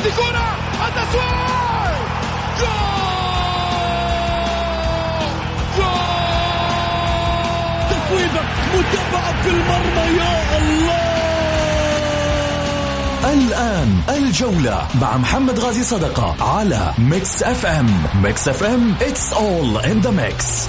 هذه كرة التسويق جول! جول! تسويبة متابعة في المرمى يا الله! الآن الجولة مع محمد غازي صدقة على Mix FM. Mix FM it's all in the mix.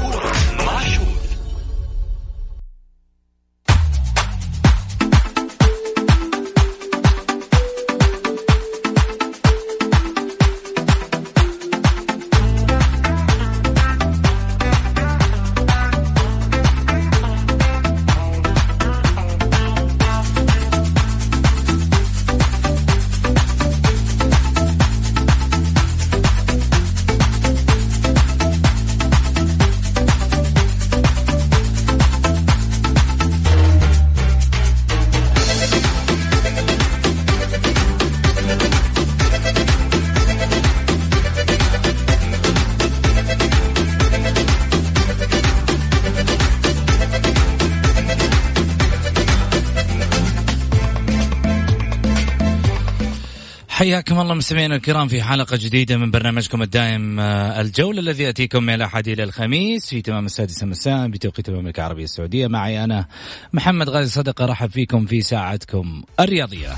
حياكم الله مستمعينا الكرام في حلقة جديدة من برنامجكم الدائم آه، الجولة الذي يأتيكم من الأحد إلى الخميس في تمام السادسة مساء بتوقيت المملكة العربية السعودية. معي أنا محمد غازي صدقة رحب فيكم في ساعتكم الرياضية.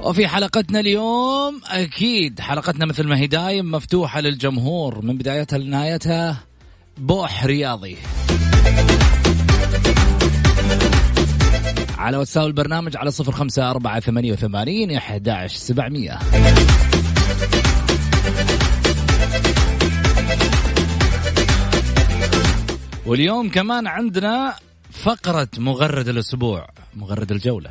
وفي حلقتنا اليوم أكيد حلقتنا مثل ما هي دايم مفتوحة للجمهور من بدايتها لنهايتها بوح رياضي. على واتساب البرنامج على صفر خمسة أربعة ثمانية وثمانين أحد سبعمية. واليوم كمان عندنا فقرة مغرد الأسبوع مغرد الجولة.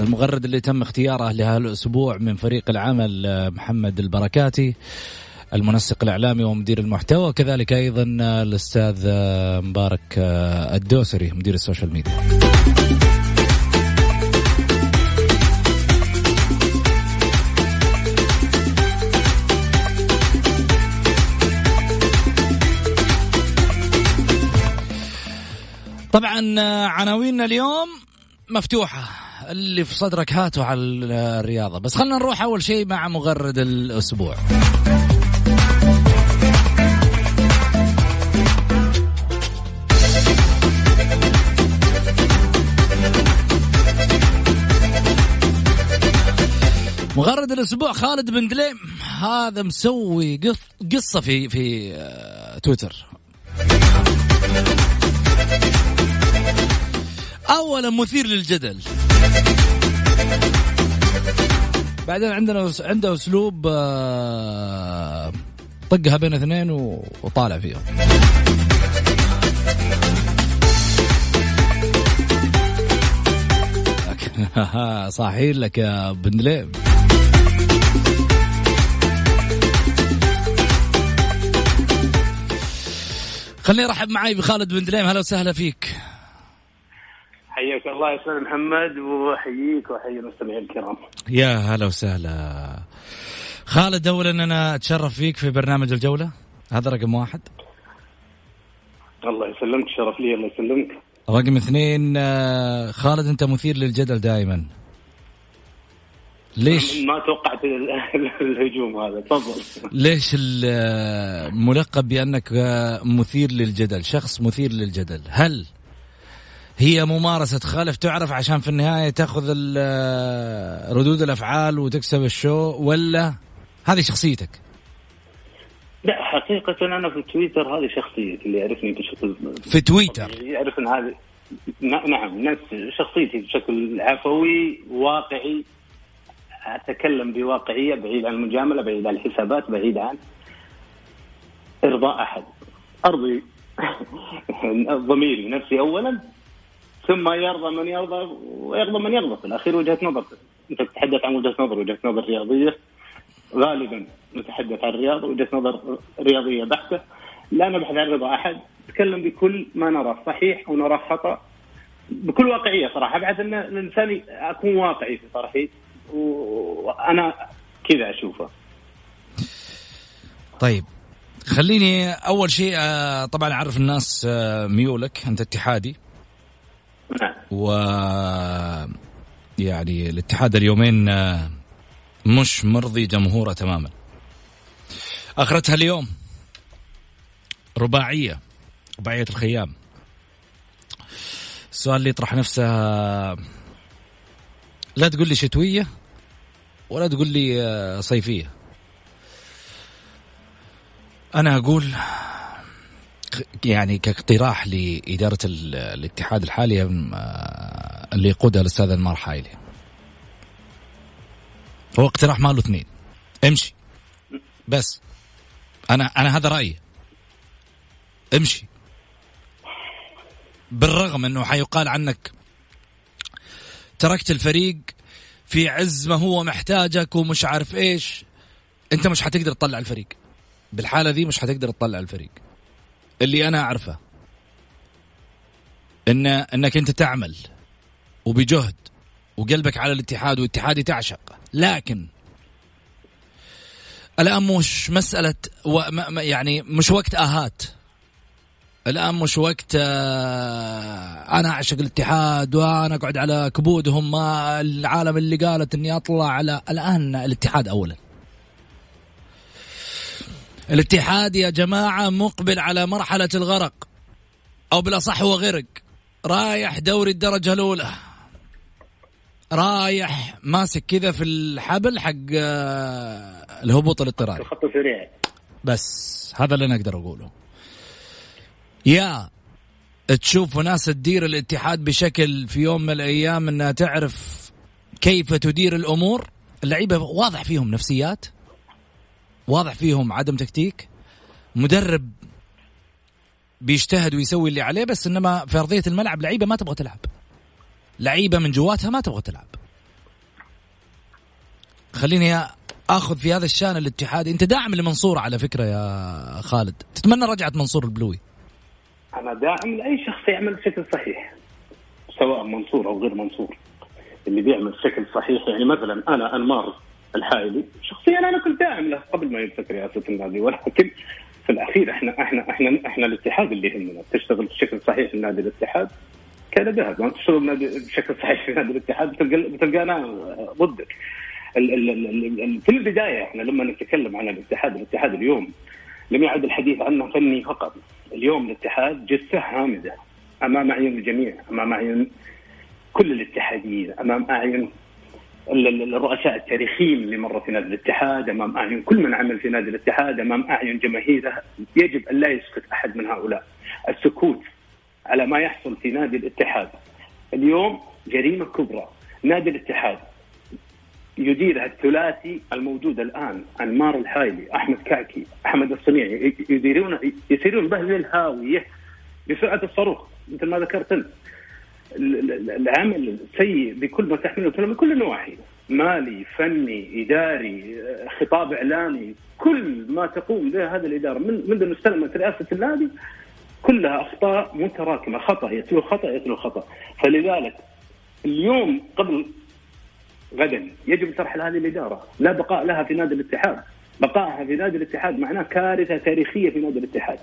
المغرد اللي تم اختياره لهذا الأسبوع من فريق العمل آه، محمد البركاتي. المنسق الإعلامي ومدير المحتوى كذلك أيضا الأستاذ آه، مبارك الدوسري مدير السوشيال ميديا. طبعا عناويننا اليوم مفتوحة اللي في صدرك هاته على الرياضة. بس خلينا نروح أول شيء مع مغرد الأسبوع. مغرد الأسبوع خالد بن دليم. هذا مسوي قص- قصة في في آه، تويتر. اولا مثير للجدل. بعدين عندنا عنده أسلوب آه، طقها بين اثنين وطالع فيهم. صاحين لك يا بن دليم. خليني أرحب معي بخالد بن دليم هلا وسهلا فيك. حياك الله يا أستاذ محمد واحييك واحيي المستمعين الكرام. يا هلا وسهلا. خالد اولا أنا أتشرف فيك في برنامج الجولة. هذا رقم واحد. الله يسلمك شرف لي الله يسلمك. رقم اثنين آه، خالد أنت مثير للجدل دائما. ليش؟ ما توقعت ال- الهجوم هذا تفضل. ليش الملقب بأنك مثير للجدل شخص مثير للجدل؟ هل هي ممارسة خالف تعرف عشان في النهاية تأخذ ردود الأفعال وتكسب الشو ولا هذه شخصيتك؟ لا حقيقة أنا في تويتر هذه شخصيتي اللي يعرفني بشكل في تويتر؟ يعرف أن هذه نعم نفس شخصيتي بشكل عفوي واقعي. أتكلم بواقعية بعيد عن المجاملة بعيد عن الحسابات بعيد عن إرضاء أحد. أرضي ضميري نفسي أولا ثم يرضى من يرضى ويغضب من يغضب في الأخير وجهة نظر. أنت تتحدث عن وجهة نظر وجهة نظر رياضية. غالبا نتحدث عن الرياضة وجهة نظر رياضية بحتة. لا نبحث عن رضا أحد. نتكلم بكل ما نراه صحيح ونراه خطأ. بكل واقعية صراحة. ابعث أن الإنسان اكون واقعي في طرحي وأنا كذا أشوفه. طيب خليني أول شيء آه، طبعا أعرف الناس آه، ميولك أنت اتحادي. نعم. و يعني الاتحاد اليومين آه، مش مرضي جمهوره تماما. آخرتها اليوم رباعية رباعية الخيام. السؤال اللي يطرح نفسه لا تقول لي شتوية ولا تقول لي صيفية. أنا أقول يعني كاقتراح لإدارة الاتحاد الحالي اللي يقودها الأستاذ أنمار حايلي. هو اقتراح ماله اثنين. امشي. بس. أنا أنا هذا رأيي. امشي. بالرغم إنه حيقال عنك تركت الفريق في عز ما هو محتاجك ومش عارف إيش. أنت مش حتقدر تطلع الفريق. بالحالة ذي مش حتقدر تطلع الفريق. اللي أنا أعرفه. إن إنك أنت تعمل. وبجهد. وقلبك على الاتحاد والاتحادي تعشق لكن الآن مش مسألة و... يعني مش وقت آهات. الآن مش وقت آه، أنا أعشق الاتحاد وأنا أقعد على كبودهم ما العالم اللي قالت إني أطلع على الآن الاتحاد اولا. الاتحاد يا جماعة مقبل على مرحلة الغرق أو بالأصح هو غرق رايح دوري الدرجة الأولى. رايح ماسك كذا في الحبل حق آه، الهبوط الاضطراري. الخط السريع بس هذا اللي أنا أقدر أقوله. يا تشوف ناس تدير الاتحاد بشكل في يوم من الأيام إنها تعرف كيف تدير الأمور؟ اللعيبة واضح فيهم نفسيات واضح فيهم عدم تكتيك مدرب بيجتهد ويسوي اللي عليه بس إنما في أرضية الملعب لعيبة ما تبغى تلعب. لعيبة من جواتها ما تبغى تلعب. خليني آخذ في هذا الشأن الاتحادي. أنت داعم لمنصور على فكرة يا خالد. تتمنى رجعة منصور البلوي. أنا داعم لأي شخص يعمل بشكل صحيح سواء منصور أو غير منصور. اللي بيعمل بشكل صحيح يعني مثلا أنا أنمار الحائلي شخصيا أنا كنت داعم له قبل ما يمسك رئاسه النادي ولكن في الأخير إحنا إحنا إحنا إحنا الاتحاد اللي يهمنا. تشتغل بشكل صحيح في نادي الاتحاد كان ذهب. ما تشتغل بشكل صحيح في نادي الاتحاد بتلقانا ضدك. في البداية إحنا لما نتكلم عن الاتحاد الاتحاد اليوم لم يعد الحديث عنه فني فقط. اليوم الاتحاد جثة هامدة أمام أعين الجميع أمام أعين كل الاتحاديين أمام أعين الرؤساء التاريخيين اللي مروا في نادي الاتحاد أمام أعين كل من عمل في نادي الاتحاد أمام أعين جماهيره يجب أن لا يسكت أحد من هؤلاء. السكوت على ما يحصل في نادي الاتحاد. اليوم جريمة كبرى. نادي الاتحاد يديرها الثلاثي الموجود الآن انمار الحايلي أحمد كعكي أحمد الصنيعي يديرون يسيرون به للهاوية بسرعة الصاروخ مثل ما ذكرت أنت. العمل سيء بكل ما تحمله من كل النواحي مالي فني إداري خطاب إعلامي كل ما تقوم به هذه الإدارة. من منذ ان استلمت رئاسة النادي كلها أخطاء متراكمة خطأ يتلو خطأ يتلو خطأ. فلذلك اليوم قبل غدا. يجب ترحل هذه الإدارة. لا بقاء لها في نادي الاتحاد. بقائها في نادي الاتحاد معناه كارثة تاريخية في نادي الاتحاد.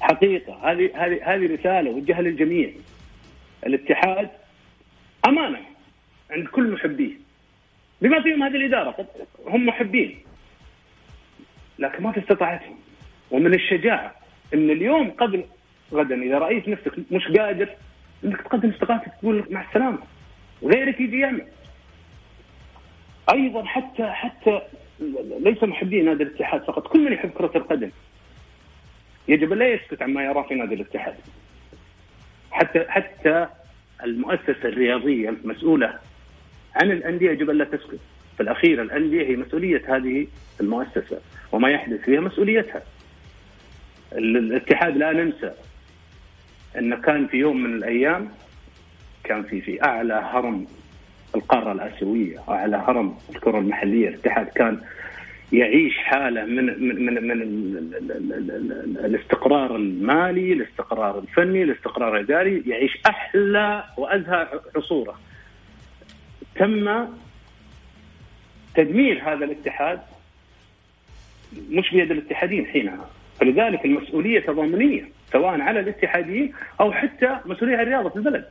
حقيقة هذه هذه هذه رسالة وجهها للجميع. الاتحاد امانه عند كل محبيه. بما فيهم هذه الإدارة هم محبين. لكن ما في استطاعتهم ومن الشجاعة إن اليوم قبل غدا إذا رأيت نفسك مش قادر إنك تقدم استقالتك تقول مع السلامة. غيرك يجي يعمل. أيضا حتى حتى ليس محبي نادي الاتحاد فقط كل من يحب كرة القدم. يجب لا يسكت عما يراه في نادي الاتحاد. حتى حتى المؤسسة الرياضية المسؤوله عن الأندية يجب أن لا تسكت. في الأخير الأندية هي مسؤولية هذه المؤسسة وما يحدث فيها مسؤوليتها. الاتحاد لا ننسى أن كان في يوم من الأيام كان في في أعلى هرم القارة الآسيوية اعلى هرم الكرة المحلية الاتحاد كان يعيش حالة من من من, من الاستقرار المالي، الاستقرار الفني، الاستقرار الاداري، يعيش أحلى وأزهى عصوره. تم تدمير هذا الاتحاد مش بيد الاتحادين حينها، فلذلك المسؤولية تضامنية سواء على الاتحاديين أو حتى مسؤولية الرياضه في البلد.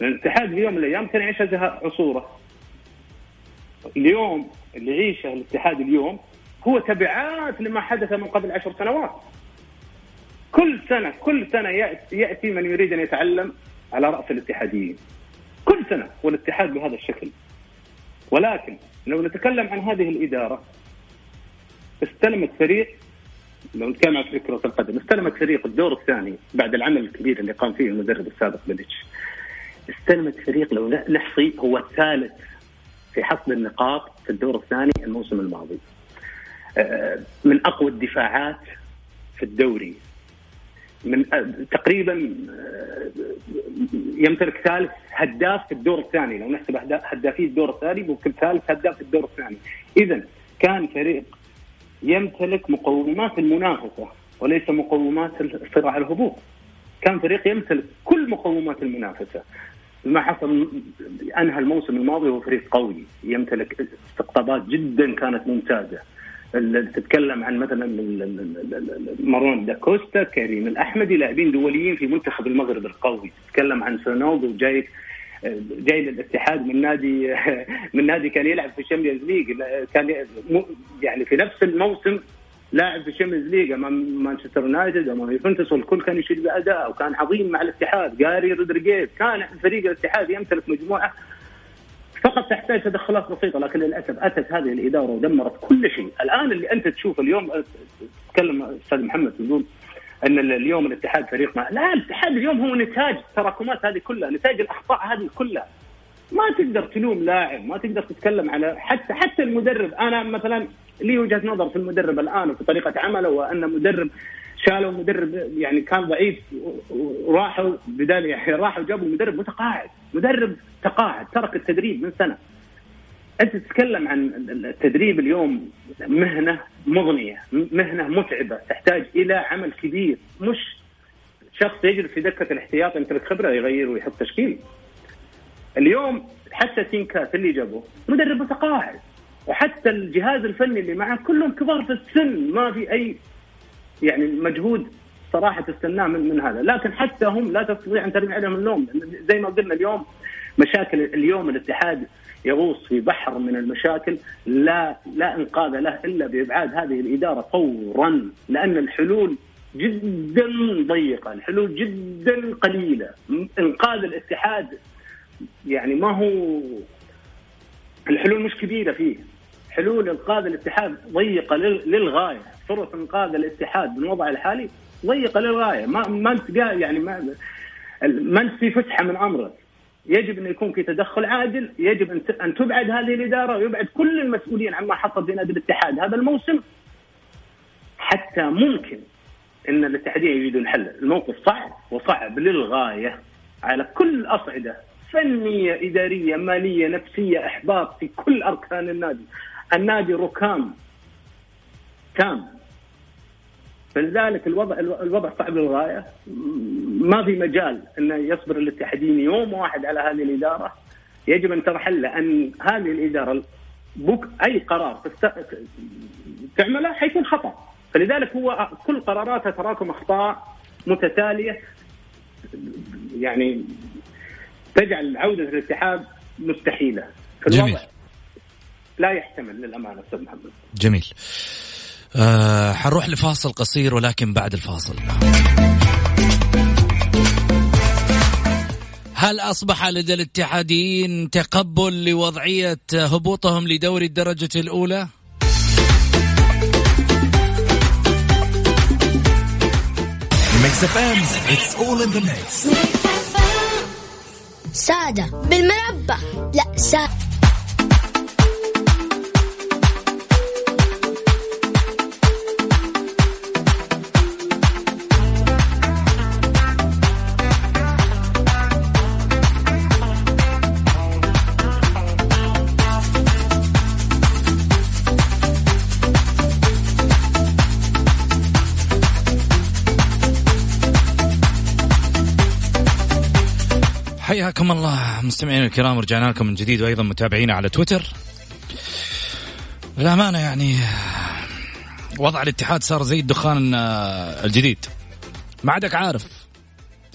الاتحاد في يوم من الأيام كان يعيش هذه عصوره. اليوم اللي يعيشه الاتحاد اليوم هو تبعات لما حدث من قبل عشر سنوات. كل سنة كل سنة يأتي من يريد أن يتعلم على رأس الاتحاديين. كل سنة والاتحاد بهذا الشكل. ولكن لو نتكلم عن هذه الإدارة استلمت فريق لو نتكلم عن كرة القدم استلمت فريق الدور الثاني بعد العمل الكبير اللي قام فيه المدرب السابق بليتش استلمت فريق لو نحصي هو الثالث في حصد النقاط في الدور الثاني الموسم الماضي. آه، من أقوى الدفاعات في الدوري. من تقريبا آه، يمتلك ثالث هداف في الدور الثاني. لو نحسب هدافي الدور الثاني ممكن ثالث هداف في الدور الثاني. اذا كان فريق يمتلك مقومات المنافسة وليس مقومات الصراع الهبوط. كان فريق يمتلك كل مقومات المنافسة. ما حصل أنهى الموسم الماضي هو فريق قوي يمتلك استقطابات جدا كانت ممتازة. تتكلم عن مثلا مارون داكوستا كريم الأحمدي لاعبين دوليين في منتخب المغرب القوي. تتكلم عن سونوغو جاي جاي للاتحاد من نادي من نادي كان يلعب في ال Champions League كان يعني في نفس الموسم لاعب في ال Champions League أمام مانشستر يونايتد أمام يوفنتوس والكل كان يشيد باداء وكان عظيم مع الاتحاد. جاري رودريجيز كان فريق الاتحاد يمتلك مجموعة فقط تحتاج تدخلات بسيطة لكن للأسف أتت هذه الإدارة ودمرت كل شيء، الآن اللي أنت تشوف اليوم تكلم أستاذ محمد تقول إن اليوم الاتحاد فريق ما لا الاتحاد اليوم هو نتاج التراكمات هذه كلها، نتاج الأخطاء هذه كلها. ما تقدر تلوم لاعب، ما تقدر تتكلم على حتى حتى المدرب، أنا مثلا لي وجهة نظر في المدرب الآن وفي طريقة عمله وأن مدرب شالوا مدرب يعني كان ضعيف وراحوا بدال يعني راحوا جابوا مدرب متقاعد، مدرب تقاعد ترك التدريب من سنة. أنت تتكلم عن التدريب اليوم مهنة مضنية، مهنة متعبة، تحتاج إلى عمل كبير، مش شخص يجلس في دكة الاحتياط يمتلك خبرة يغير ويحط تشكيل. اليوم حتى تينكات اللي جابوه مدرب متقاعد وحتى الجهاز الفني اللي معه كلهم كبار في السن ما في أي يعني مجهود صراحة تستناه من, من هذا. لكن حتى هم لا تستطيع أن ترمي عليهم اللوم زي ما قلنا اليوم مشاكل اليوم الاتحاد يغوص في بحر من المشاكل لا لا إنقاذ له إلا بإبعاد هذه الإدارة فورا لأن الحلول جدا ضيقة، الحلول جدا قليلة، إنقاذ الاتحاد يعني ما هو الحلول مش كبيرة فيه، حلول إنقاذ الاتحاد ضيقة للغاية، فرص إنقاذ الاتحاد بالوضع الحالي ضيقة للغاية، ما ما أنت يعني ما ما أنت في فسحه من أمرك، يجب أن يكون في تدخل عادل، يجب أن تبعد هذه الإدارة ويبعد كل المسؤولين عما حصل في نادي الاتحاد هذا الموسم. حتى ممكن إن الاتحادية يجدون حل، الموقف صعب وصعب للغاية على كل الاصعده فنية، إدارية، مالية، نفسية، إحباط في كل أركان النادي. النادي ركام. تام فلذلك الوضع الوضع صعب للغاية. ما في مجال انه يصبر الاتحادين يوم واحد على هذه الإدارة. يجب أن ترحل لأن هذه الإدارة بك أي قرار تعمله حيكون خطأ. فلذلك هو كل قراراته تراكم أخطاء متتالية. يعني تجعل عودة الاتحاد مستحيلة. جميل. لا يحتمل للأمانة أستاذ محمد. جميل. أه حنروح لفاصل قصير ولكن بعد الفاصل. هل أصبح لدى الاتحاديين تقبل لوضعية هبوطهم لدوري الدرجة الأولى؟ سادة بالمربى لا سادة حياكم الله. مستمعينا الكرام رجعنا لكم من جديد وأيضا متابعينا على تويتر. للأمانة يعني وضع الاتحاد صار زي الدخان آه، الجديد. ما عادك عارف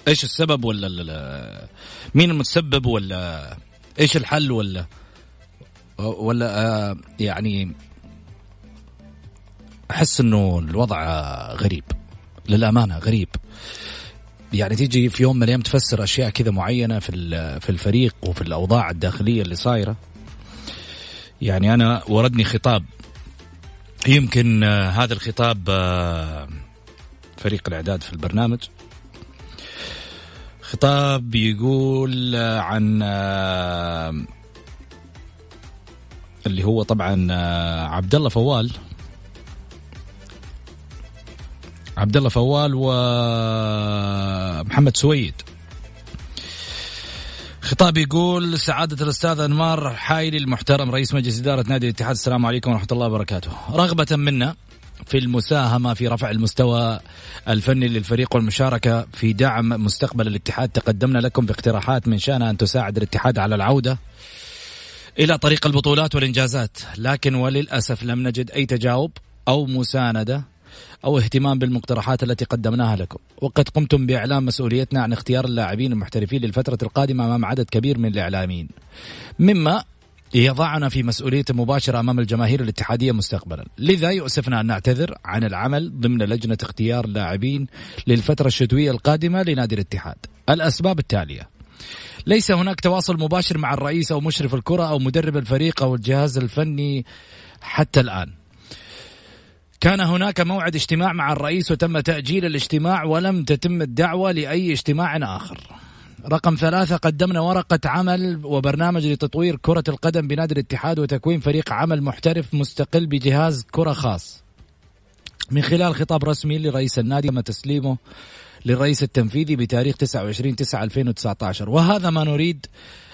إيش السبب ولا مين المتسبب ولا إيش الحل ولا ولا آه، يعني أحس إنه الوضع غريب. للأمانة غريب. يعني تيجي في يوم من الأيام تفسر أشياء كذا معينة في في الفريق وفي الأوضاع الداخلية اللي صايرة. يعني أنا وردني خطاب. يمكن آه، هذا الخطاب آه، فريق الإعداد في البرنامج. خطاب يقول آه، عن اللي هو طبعا عبد الله فوال. عبد الله فوال ومحمد سويد. خطاب يقول سعادة الأستاذ أنمار حايلي المحترم رئيس مجلس إدارة نادي الاتحاد. السلام عليكم ورحمة الله وبركاته. رغبة منا في المساهمة في رفع المستوى الفني للفريق والمشاركة في دعم مستقبل الاتحاد. تقدمنا لكم باقتراحات من شأنها أن تساعد الاتحاد على العودة إلى طريق البطولات والإنجازات. لكن وللأسف لم نجد أي تجاوب أو مساندة أو اهتمام بالمقترحات التي قدمناها لكم. وقد قمتم بإعلام مسؤوليتنا عن اختيار اللاعبين المحترفين للفترة القادمة أمام عدد كبير من الإعلاميين. مما يضعنا في مسؤولية مباشرة أمام الجماهير الاتحادية مستقبلا. لذا يؤسفنا أن نعتذر عن العمل ضمن لجنة اختيار لاعبين للفترة الشتوية القادمة لنادي الاتحاد. الأسباب التالية ليس هناك تواصل مباشر مع الرئيس أو مشرف الكرة أو مدرب الفريق أو الجهاز الفني حتى الآن. كان هناك موعد اجتماع مع الرئيس وتم تأجيل الاجتماع ولم تتم الدعوة لأي اجتماع آخر. رقم ثلاثة قدمنا ورقة عمل وبرنامج لتطوير كرة القدم بنادي الاتحاد وتكوين فريق عمل محترف مستقل بجهاز كرة خاص. من خلال خطاب رسمي لرئيس النادي تم تسليمه للرئيس التنفيذي بتاريخ 29 9 2019 وهذا ما نريد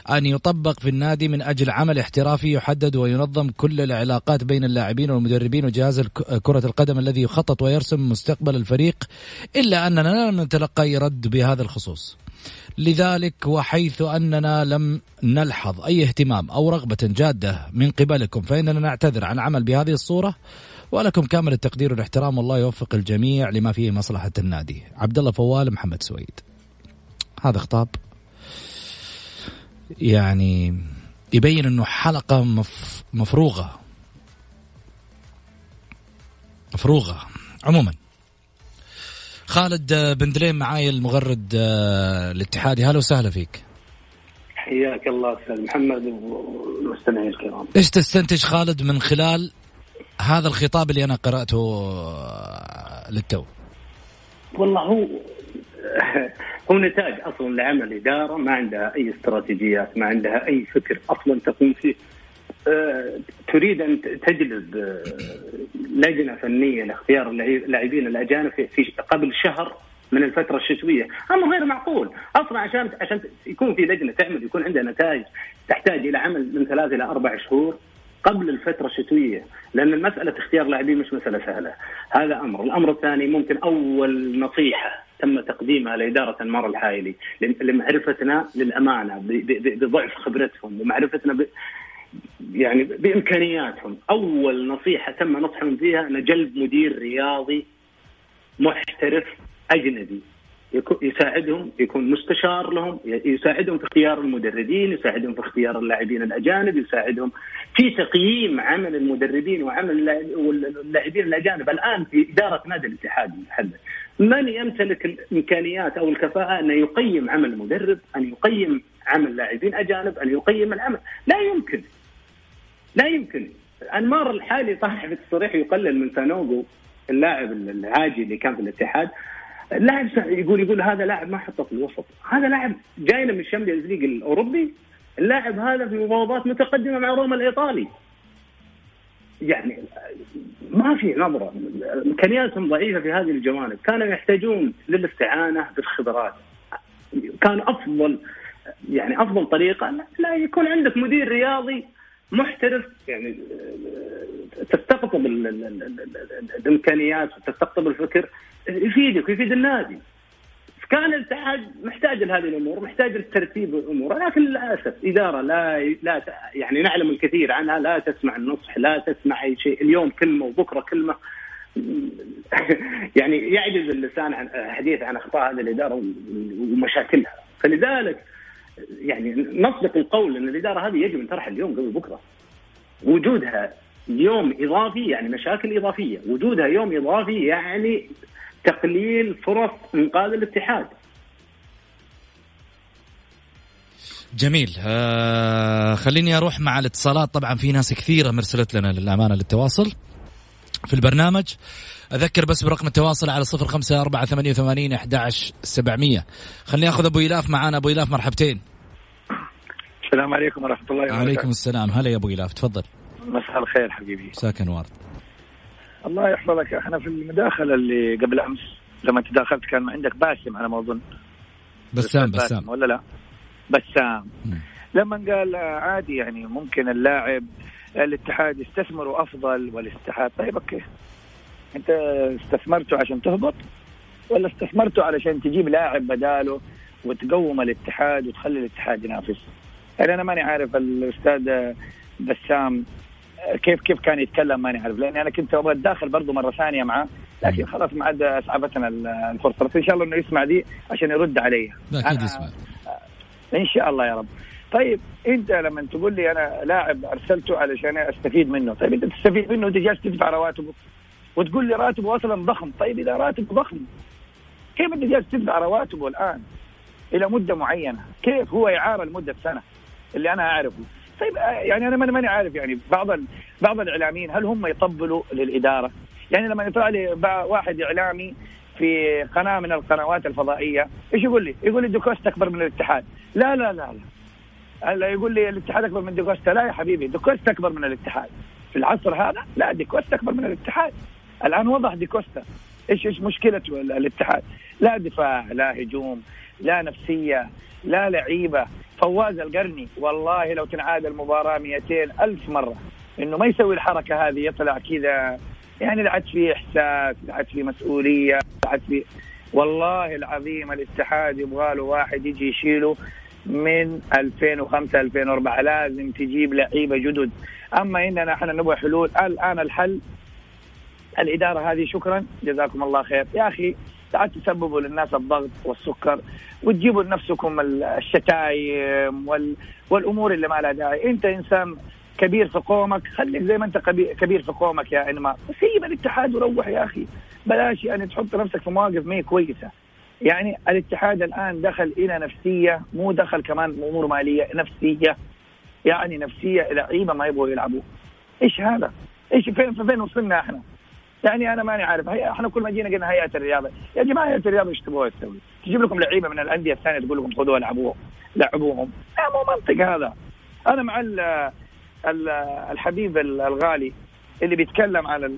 أن يطبق في النادي من أجل عمل احترافي يحدد وينظم كل العلاقات بين اللاعبين والمدربين وجهاز كرة القدم الذي يخطط ويرسم مستقبل الفريق إلا أننا لم نتلقى رد بهذا الخصوص. لذلك وحيث أننا لم نلحظ أي اهتمام أو رغبة جادة من قبلكم فإننا نعتذر عن العمل بهذه الصورة ولكم كامل التقدير والاحترام والله يوفق الجميع لما فيه مصلحة النادي. عبد الله فوال محمد سويد. هذا خطاب. يعني يبين إنه حلقة مف مفروغة. مفروغة. عموما. خالد بن دليم معاي المغرد آه، الاتحادي. هلا وسهلا فيك. حياك الله أستاذ محمد والمستمعين الكرام. إيش تستنتج خالد من خلال هذا الخطاب اللي أنا قرأته آه، للتو؟ والله هو هو نتاج أصلا لعمل إدارة ما عندها أي استراتيجيات ما عندها أي فكر أصلا تقوم فيه. أه تريد أن تجلب أه لجنة فنية لاختيار اللاعبين الأجانب في قبل شهر من الفترة الشتوية، أمر غير معقول، أصلا عشان عشان يكون في لجنة تعمل يكون عندها نتائج تحتاج إلى عمل من ثلاث إلى أربع شهور قبل الفترة الشتوية، لأن المساله اختيار لاعبين مش مسألة سهلة، هذا أمر، الأمر الثاني ممكن أول نصيحة تم تقديمها لإدارة أنمار الحايلي لمعرفتنا للأمانة بضعف خبرتهم ومعرفتنا ب يعني بإمكانياتهم. أول نصيحة تم نصحهم فيها أن جلب مدير رياضي محترف أجنبي. يساعدهم يكون مستشار لهم يساعدهم في اختيار المدربين يساعدهم في اختيار اللاعبين الأجانب يساعدهم في تقييم عمل المدربين وعمل اللاعبين الأجانب. الآن في إدارة نادي الاتحاد المحلي من يمتلك الإمكانيات أو الكفاءة أن يقيم عمل المدرب أن يقيم عمل لاعبين أجانب أن يقيم العمل؟ لا يمكن. لا يمكن. انمار الحائلي صحح في التصريح يقلل من سانوغو اللاعب العاجي اللي كان في الاتحاد. لاعب يقول يقول هذا لاعب ما حطه في الوسط. هذا لاعب جاينا من ال Champions League الأوروبي. اللاعب هذا في مفاوضات متقدمة مع روما الإيطالي. يعني ما في نظرة. امكانياتهم ضعيفة في هذه الجوانب. كانوا يحتاجون للاستعانة بالخبرات. كان افضل يعني أفضل طريقة لا يكون عندك مدير رياضي محترف. يعني تستقطب الإمكانيات وتستقطب الفكر. يفيدك ويفيد النادي. كان الاتحاد محتاج لهذه الأمور محتاج لترتيب الأمور لكن للأسف إدارة لا لا يعني نعلم الكثير عنها لا تسمع النصح لا تسمع أي شيء. اليوم كلمة وبكرة كلمة. يعني يعجز اللسان عن الحديث عن أخطاء هذه الإدارة ومشاكلها. فلذلك يعني نصدق القول أن الإدارة هذه يجب أن ترحل اليوم قبل بكرة. وجودها يوم إضافي يعني مشاكل إضافية. وجودها يوم إضافي يعني تقليل فرص إنقاذ الاتحاد. جميل. آه خليني أروح مع الاتصالات. طبعا في ناس كثيرة مرسلت لنا للأمانة للتواصل في البرنامج. أذكر بس برقم التواصل على صفر خمسة أربعة ثمانية وثمانين أحداش سبعمية. خليني أخذ أبو إلاف معانا. أبو إلاف مرحبتين. السلام عليكم ورحمة الله وبركاته. عليكم السلام. هلا يا أبو إلاف. تفضل. مساء الخير حبيبي. ساكن وارد الله يحفظك. إحنا في المداخلة اللي قبل أمس لما تداخلت كان عندك باسم على ما أظن. بسام بسام. ولا لا؟ بسام. لما قال عادي يعني ممكن اللاعب الاتحاد يستثمروا أفضل والاتحاد. طيب أوكي. أنت استثمرته عشان تهبط ولا استثمرته علشان تجيب لاعب بداله وتقوم الاتحاد وتخلي الاتحاد ينافس؟ يعني أنا ماني عارف الأستاذ بسام كيف كيف كان يتكلم ماني عارف. لأني أنا كنت أبغى اتداخل برضه مرة ثانية معه لكن خلاص ما عاد اسعفتنا الفرصة. بس إن شاء الله إنه يسمع دي عشان يرد علي. أكيد يسمع. إن شاء الله يا رب. طيب أنت لما تقول لي أنا لاعب أرسلته علشان أستفيد منه طيب أنت تستفيد منه وأنت جالس تدفع رواتبه وتقول لي راتبه أصلا ضخم. طيب إذا راتبه ضخم كيف أنت جالس تدفع رواتبه الآن إلى مدة معينة؟ كيف هو اعاره لمده سنة؟ اللي أنا أعرفه. طيب يعني أنا ماني عارف يعني بعض بعض الإعلاميين هل هم يطبلوا للإدارة؟ يعني لما يطلع لي واحد إعلامي في قناة من القنوات الفضائية إيش يقول لي؟ يقول لي ديكوستا أكبر من الاتحاد. لا لا لا لا. هلا يقول لي الاتحاد أكبر من ديكوستا لا يا حبيبي ديكوستا أكبر من الاتحاد. في العصر هذا؟ لا ديكوستا أكبر من الاتحاد. الآن وضح ديكوستا إيش إيش مشكلة الاتحاد؟ لا دفاع لا هجوم لا نفسية لا لعيبة. فواز القرني والله لو تنعاد المباراة 200 ألف مرة إنه ما يسوي الحركة هذه يطلع كذا. يعني عاد فيه إحساس عاد فيه مسؤولية عاد فيه. والله العظيم الاتحاد يبغى له واحد يجي يشيله من 2005 2004 لازم تجيب لعيبة جدد. أما إننا إحنا نبغى حلول الآن الحل. الإدارة هذه شكرا. جزاكم الله خير. يا أخي لا تسببوا للناس الضغط والسكر وتجيبوا لنفسكم الشتايم وال... والأمور اللي ما لها داعي. أنت إنسان كبير في قومك خليك زي ما أنت كبير في قومك يا انمار سيب الاتحاد وروح يا أخي. بلاش يعني تحط نفسك في مواقف ما كويسة. يعني الاتحاد الآن دخل إلى نفسية مو دخل كمان أمور مالية نفسية. يعني نفسية لعيبة ما يبغوا يلعبوا. إيش هذا؟ إيش فين فين وصلنا إحنا؟ يعني أنا ماني عارف. هي إحنا كل ما جينا قلنا هيئة الرياضة. يا جماعة هيئة الرياضة إيش تبغوا تسوي؟ تجيب لكم لعيبة من الأندية الثانية تقول لكم خذوها العبوهم لعبوهم. لا مو منطق هذا. أنا مع ال ال الحبيب الغالي اللي بيتكلم على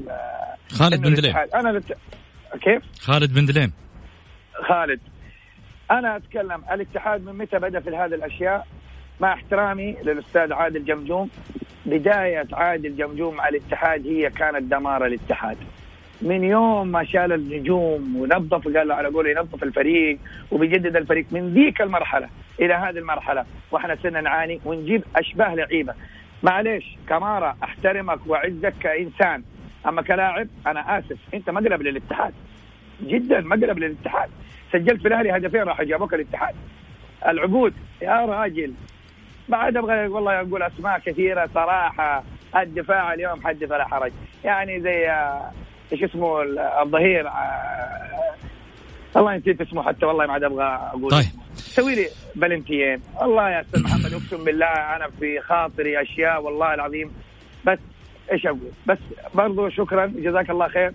خالد بن دليم أنا كيف؟ خالد بن دليم خالد. أنا أتكلم الاتحاد من متى بدأ في هذه الأشياء؟ مع احترامي للأستاذ عادل جمجوم. بداية عادل جمجوم مع الاتحاد هي كانت دمار الاتحاد. من يوم ما شال النجوم ونظف قال على قوله ينظف الفريق وبيجدد الفريق من ذيك المرحلة إلى هذه المرحلة وإحنا صرنا نعاني ونجيب أشباه لعيبة. معليش كمارا أحترمك وأعزك كإنسان أما كلاعب أنا آسف أنت مقلب للاتحاد. جدا مقلب للاتحاد. سجلت في الأهلي هدفين راح جابوك الاتحاد. العبود يا راجل. بعد أبغى والله أقول أسماء كثيرة صراحة. الدفاع اليوم حدث ولا حرج. يعني زي آه، إيش اسمه الظهير آه، والله نسيت اسمه حتى والله ما عاد أبغى أقول طيب. سوي لي بلنتيين والله يا أستاذ محمد أقسم بالله أنا في خاطري أشياء والله العظيم. بس إيش أقول؟ بس برضو شكرا جزاك الله خير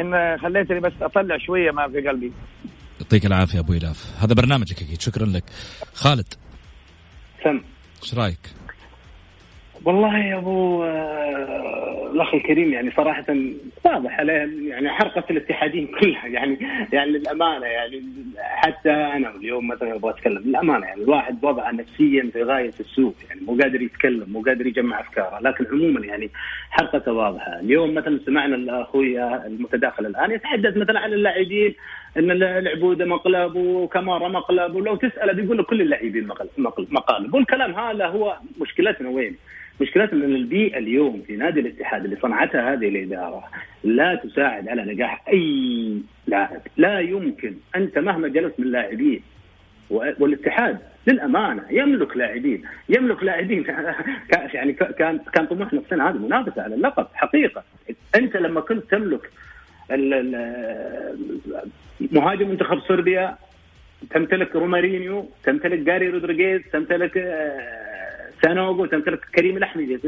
إن خليتني بس أطلع شوية ما في قلبي. يعطيك العافية أبو إلاف. هذا برنامجك أكيد. شكرا لك. خالد. سم. إيش رأيك؟ والله يا أبو آه، الأخ الكريم يعني صراحة واضح عليه يعني حرقة الاتحادين كلها يعني يعني للأمانة يعني حتى أنا اليوم مثلا أبغى أتكلم للأمانة يعني الواحد وضعه نفسيا في غاية السوء يعني مو قادر يتكلم مو قادر يجمع أفكاره لكن عموما يعني حرقته واضحة اليوم مثلا سمعنا أخوي المتداخل الآن يتحدث مثلا عن اللاعبين إن العبوده مقلب وكمارا مقلب ولو تساله بيقول كل اللاعبين مقالب والكلام هذا هو مشكلتنا وين؟ مشكلتنا إن البيئة اليوم في نادي الاتحاد اللي صنعتها هذه الإدارة لا تساعد على نجاح أي لاعب، لا يمكن. أنت مهما جلست من لاعبين والاتحاد للأمانة يملك لاعبين، يملك لاعبين. يعني كان كان طموحنا السنة هذه منافسة على اللقب حقيقة، أنت لما كنت تملك مهاجم منتخب صربيا تمتلك رومارينيو تمتلك جاري رودريغيز تمتلك آه، سانوغو تمتلك كريم الأحمدي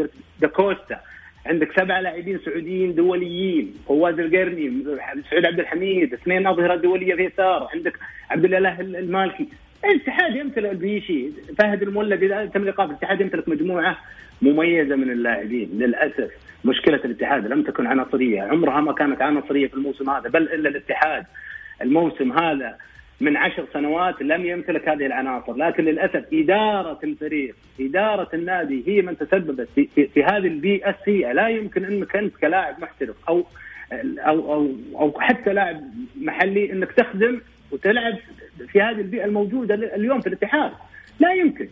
داكوستا عندك سبع لاعبين سعوديين دوليين. فواز القرني سعود عبد الحميد اثنين أظهرة دولية في يسار عندك عبد الإله المالكي. الاتحاد يمتلك البيشي فهد المولد اذا تم ايقاف الاتحاد يمتلك مجموعة مميزة من اللاعبين للأسف. مشكلة الاتحاد لم تكن عناصرية. عمرها ما كانت عناصرية في الموسم هذا بل إلا الاتحاد. الموسم هذا من عشر سنوات لم يمتلك هذه العناصر لكن للأسف إدارة الفريق إدارة النادي هي من تسببت في, في, في هذه البيئة السيئة. لا يمكن أنك أنت كلاعب محترف أو أو أو أو حتى لاعب محلي أنك تخدم وتلعب في هذه البيئة الموجودة اليوم في الاتحاد. لا يمكن.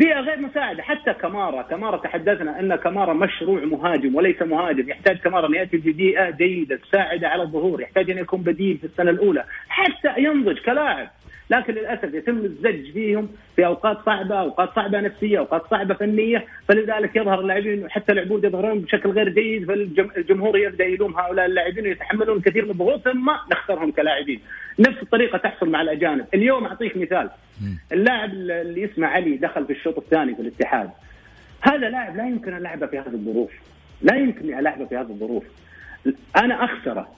بيئه غير مساعدة. حتى كمارا كمارا تحدثنا أن كمارا مشروع مهاجم وليس مهاجم. يحتاج كمارا أن يأتي ببيئه جيدة تساعده على الظهور. يحتاج أن يكون بديل في السنة الأولى. حتى ينضج كلاعب. لكن للأسف يتم الزج فيهم في أوقات صعبة، أوقات صعبة نفسية، أوقات صعبة فنية، فلذلك يظهر اللاعبين حتى العبود يظهرون بشكل غير جيد. فالجمهور يبدأ يلوم هؤلاء اللاعبين ويتحملون الكثير من الضغوط. ثم نختارهم كلاعبين. نفس الطريقة تحصل مع الأجانب، اليوم أعطيك مثال. اللاعب اللي اسمه علي دخل في الشوط الثاني في الاتحاد. هذا لاعب لا يمكن العبه في هذه الظروف. لا يمكن العبه في هذه الظروف. أنا أخسره.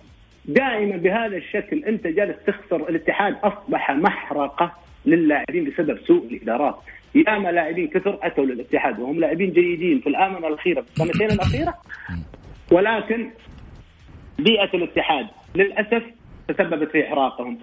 دائما بهذا الشكل أنت جالس تخسر الاتحاد أصبح محرقة للاعبين بسبب سوء الإدارات. ياما لاعبين كثر أتوا للاتحاد وهم لاعبين جيدين في الامانه الأخيرة في السنتين الأخيرة. ولكن بيئة الاتحاد للأسف تسببت في إحراقهم.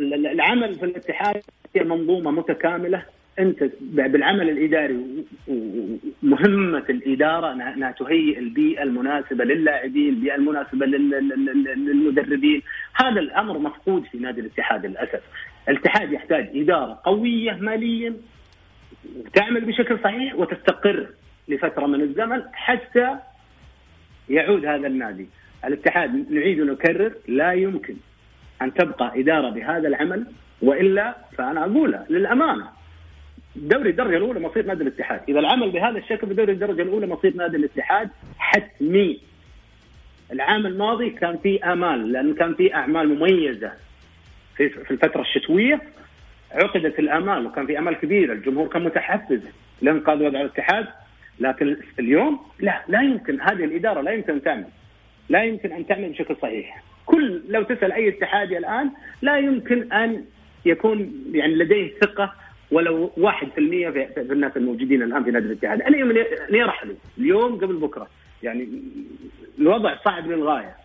العمل في الاتحاد هي منظومة متكاملة أنت بالعمل الإداري ومهمة الإدارة انها تهيئ البيئة المناسبة للاعبين، البيئة المناسبة للمدربين، هذا الأمر مفقود في نادي الاتحاد للأسف. الاتحاد يحتاج إدارة قوية ماليا تعمل بشكل صحيح وتستقر لفترة من الزمن حتى يعود هذا النادي. الاتحاد نعيد ونكرر لا يمكن أن تبقى إدارة بهذا العمل وإلا فأنا أقولها للأمانة. دوري الدرجة الأولى مصير نادي الاتحاد، إذا العمل بهذا الشكل في دوري الدرجة الأولى مصير نادي الاتحاد حتمي. العام الماضي كان في آمال لأن كان في أعمال مميزة في في الفترة الشتوية. عقدت الآمال وكان في آمال كبيرة، الجمهور كان متحفز. لانقاذ وضع الاتحاد لكن اليوم لا لا يمكن. هذه الإدارة لا يمكن أن تعمل. لا يمكن أن تعمل بشكل صحيح. كل لو تسأل أي اتحادي الآن لا يمكن أن يكون يعني لديه ثقة ولو 1% في, الناس الموجودين الآن في نادي الاتحاد، أنا يوم يرحلوا اليوم قبل بكرة، يعني الوضع صعب للغاية.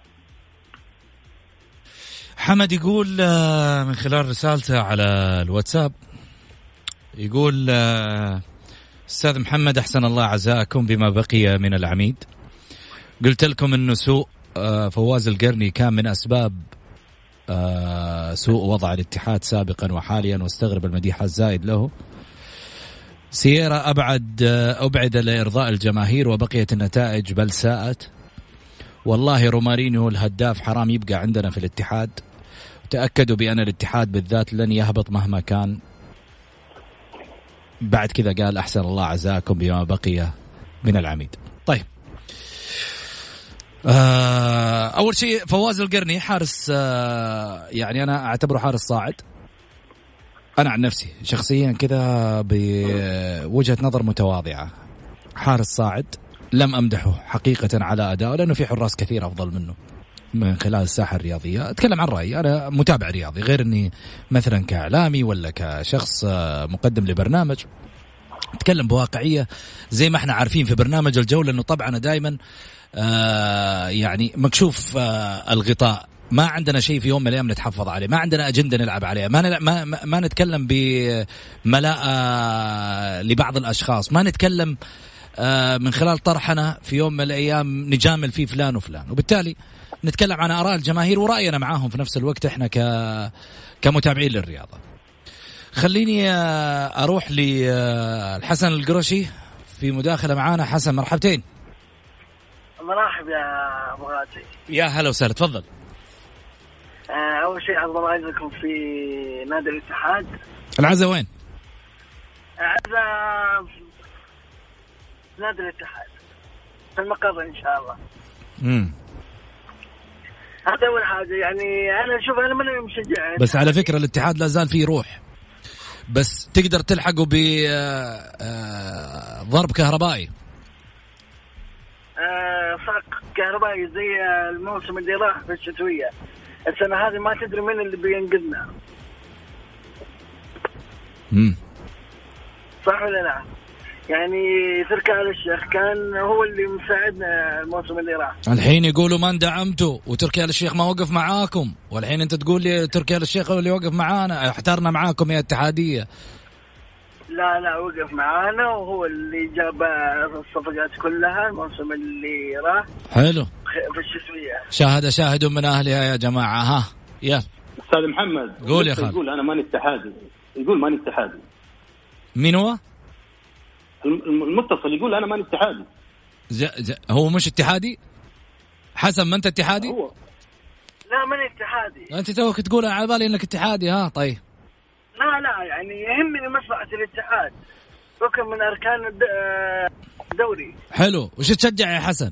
حمد يقول آه، من خلال رسالته على الواتساب يقول آه، أستاذ محمد أحسن الله عزاءكم بما بقي من العميد قلت لكم إنه سوء آه، فواز القرني كان من أسباب سوء وضع الاتحاد سابقا وحاليا واستغرب المديح الزايد له. سييرا أبعد آه، أبعد لإرضاء الجماهير وبقيت النتائج بل ساءت. والله رومارينيو الهداف حرام يبقى عندنا في الاتحاد. تأكدوا بأن الاتحاد بالذات لن يهبط مهما كان. بعد كذا قال أحسن الله عزاكم بما بقي من العميد. طيب. آه أول شيء فواز القرني حارس آه يعني أنا أعتبره حارس صاعد. أنا عن نفسي شخصيا كذا بوجهة نظر متواضعة. حارس صاعد لم أمدحه حقيقة على ادائه لأنه في حراس كثير أفضل منه من خلال الساحة الرياضية. أتكلم عن رأيي أنا متابع رياضي غير إني مثلا كإعلامي ولا كشخص آه، مقدم لبرنامج. أتكلم بواقعية زي ما إحنا عارفين في برنامج الجولة إنه طبعا دائما آه يعني مكشوف آه الغطاء. ما عندنا شيء في يوم من الأيام نتحفظ عليه. ما عندنا أجندة نلعب عليها. ما ما ما نتكلم بملاءة لبعض الأشخاص. ما نتكلم آه من خلال طرحنا في يوم من الأيام نجامل فيه فلان وفلان. وبالتالي نتكلم عن آراء الجماهير ورأينا معاهم في نفس الوقت إحنا ك كمتابعين للرياضة. خليني آه، أروح للحسن القرشي في مداخلة معانا. حسن مرحبتين. مرحب يا أبو غازي يا هلا وسهلا تفضل. آه، أول شيء عظم عزكم في نادي الاتحاد. العزا وين؟ العزا في نادي الاتحاد. في المقر إن شاء الله. امم هذا أول حاجة. يعني أنا شوف أنا ماني مشجع. بس على فكرة الاتحاد لا زال فيه روح. بس تقدر تلحقه ب آه، ضرب كهربائي. صق كهربائي زي الموسم اللي راح في الشتوية. السنة هذه ما تدري من اللي بينقذنا امم صح ولا لا؟ يعني تركي آل الشيخ كان هو اللي مساعدنا الموسم اللي راح. الحين يقولوا ما اندعمتوا وتركي آل الشيخ ما وقف معاكم. والحين انت تقول لي تركي آل الشيخ هو اللي وقف معانا احترنا معاكم يا اتحادية. لا لا وقف معانا وهو اللي جاب الصفقات كلها الموسم اللي راح. حلو. في الشتوية. شاهد شاهد من أهلها يا جماعة. ها يلا. أستاذ محمد قول يا خالد. يقول أنا ماني اتحادي. يقول ماني اتحادي. مين هو؟ المتصل يقول أنا ماني اتحادي. ز... ز... هو مش اتحادي؟ حسن ما أنت اتحادي؟ هو. لا ماني اتحادي. أنت توك تقول على بالي إنك اتحادي. ها طيب. لا لا يعني يهمني مصلحه الاتحاد ركن من أركان الدوري حلو وش تشجع يا حسن؟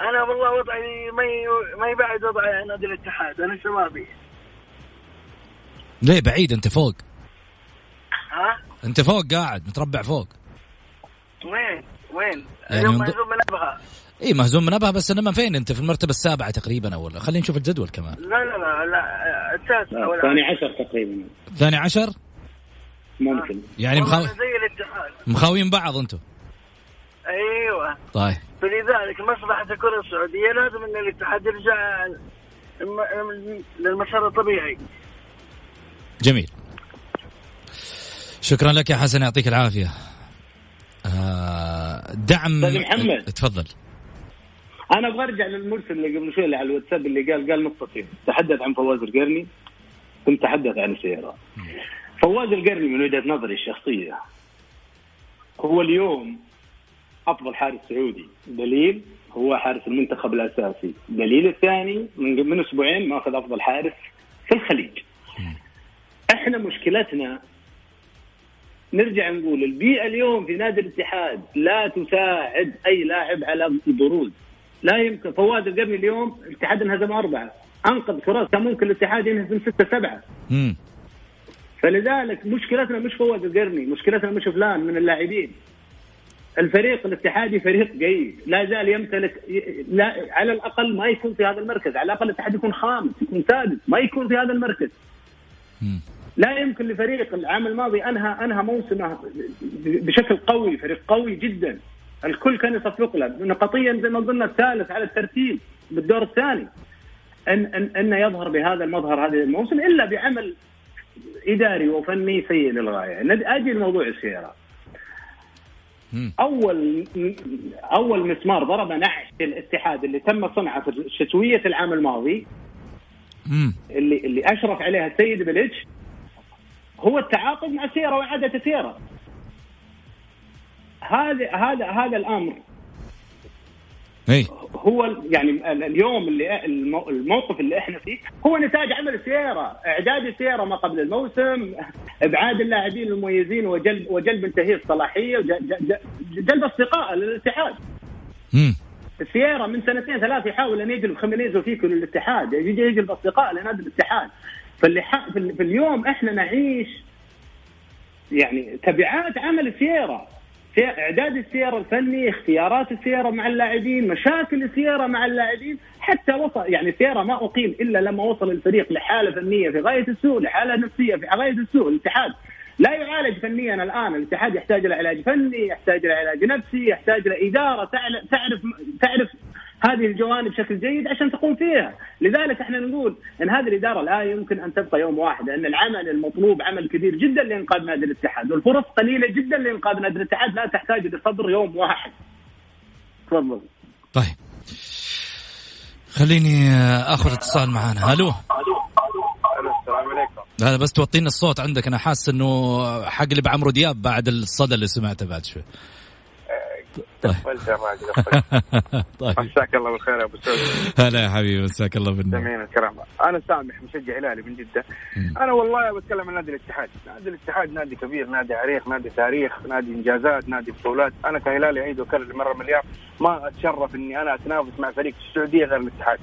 أنا والله وضعي ما ي... ما يبعد وضعي نادي الاتحاد أنا شبابي ليه بعيد أنت فوق؟ ها؟ أنت فوق قاعد متربع فوق وين؟ وين؟ يعني اليوم. مهزوم من أبها إي مهزوم من أبها بس إنما فين أنت في المرتبة السابعة تقريبا أو خلينا نشوف الجدول كمان لا لا لا ولا؟ الثاني عشر تقريبا. الثاني عشر؟ ممكن. يعني مخاو... زي الاتحاد مخاوين بعض أنتم. أيوه. طيب. فلذلك مصلحة الكرة السعودية لازم إن الاتحاد يرجع للمسار الطبيعي. جميل. شكرا لك يا حسن يعطيك العافية. آه دعم أستاذ محمد. تفضل. أنا أبغى أرجع للمرسل اللي قبل شوي اللي على الواتساب اللي قال قال نقطتين. تحدث عن فواز القرني. ثم تحدث عن السيارة. فواز القرني من وجهة نظري الشخصية هو اليوم أفضل حارس سعودي. دليل هو حارس المنتخب الأساسي. دليل الثاني من من أسبوعين ماخذ أفضل حارس في الخليج. إحنا مشكلتنا نرجع نقول البيئة اليوم في نادي الاتحاد لا تساعد أي لاعب على البروز. لا يمكن فواز القرني اليوم الاتحاد انهزم أربعة. أنقذ فرص كان ممكن الاتحاد ينهزم ستة سبعه مم. فلذلك مشكلتنا مش فواز القرني مشكلتنا مش فلان من اللاعبين. الفريق الاتحادي فريق جيد لا زال يمتلك لا على الأقل ما يكون في هذا المركز على الأقل الاتحاد يكون خامس يكون سادس ما يكون في هذا المركز. مم. لا يمكن لفريق العام الماضي أنهى أنهى موسمه بشكل قوي فريق قوي جدا. الكل كان يصفق له نقطيا زي ما قلنا الثالث على الترتيب بالدور الثاني. ان ان انه يظهر بهذا المظهر هذا الموسم إلا بعمل إداري وفني سيء للغاية أجي لموضوع السيارة مم. أول أول مسمار ضرب نعش الاتحاد اللي تم صنعه في شتويه العام الماضي. اللي اللي أشرف عليها السيد بليتش هو التعاقد مع سيره وإعادة سيره هذا هذا هذا الأمر اي هو يعني اليوم اللي المو- الموقف اللي إحنا فيه هو نتاج عمل السياره، إعداد السياره ما قبل الموسم، إبعاد اللاعبين المميزين وجلب وجلب انتهي الصلاحية وجلب اصدقاء للاتحاد. مم. السيارة من سنتين ثلاث يحاول أن يجلب خمينيز وفيكو للاتحاد، يجي يجلب اصدقاء لنادي الاتحاد. فاللي. في ال- في اليوم إحنا نعيش يعني تبعات عمل السيارة سي- إعداد السيارة الفني، اختيارات السيارة مع اللاعبين، مشاكل السيارة مع اللاعبين، حتى وصل يعني السياره ما أقيم إلا لما وصل الفريق لحالة فنية في غاية السوء، لحالة نفسية في غاية السوء، الاتحاد. لا يعالج فنيا الآن الاتحاد يحتاج إلى علاج فني يحتاج إلى علاج نفسي يحتاج إلى إدارة تعرف تعرف هذه الجوانب بشكل جيد عشان تقوم فيها. لذلك إحنا نقول إن هذه الإدارة لا يمكن أن تبقى يوم واحد لأن العمل المطلوب عمل كبير جدا لإنقاذ نادي الاتحاد والفرص قليلة جدا لإنقاذ نادي الاتحاد لا تحتاج لصبر يوم واحد. تفضل. طيب. خليني اخذ اتصال معانا. ألو. السلام عليكم. هذا بس توطينا الصوت عندك أنا حاسس إنه حقلب عمرو دياب بعد الصدى اللي سمعته بعد شوي. قفلت يا راجل طيب. مساك الله بالخير يا أبو سعود. هلا يا حبيبي مساك الله بالنور. جميل الكرام أنا سامح مشجع هلالي من جدة. أنا والله بتكلم عن نادي الاتحاد. نادي الاتحاد نادي كبير نادي عريق نادي تاريخ نادي إنجازات نادي بطولات. أنا كهلالي أعيد وأكرر مره مليار ما أتشرف إني أنا أتنافس مع فريق في السعودية غير الاتحاد.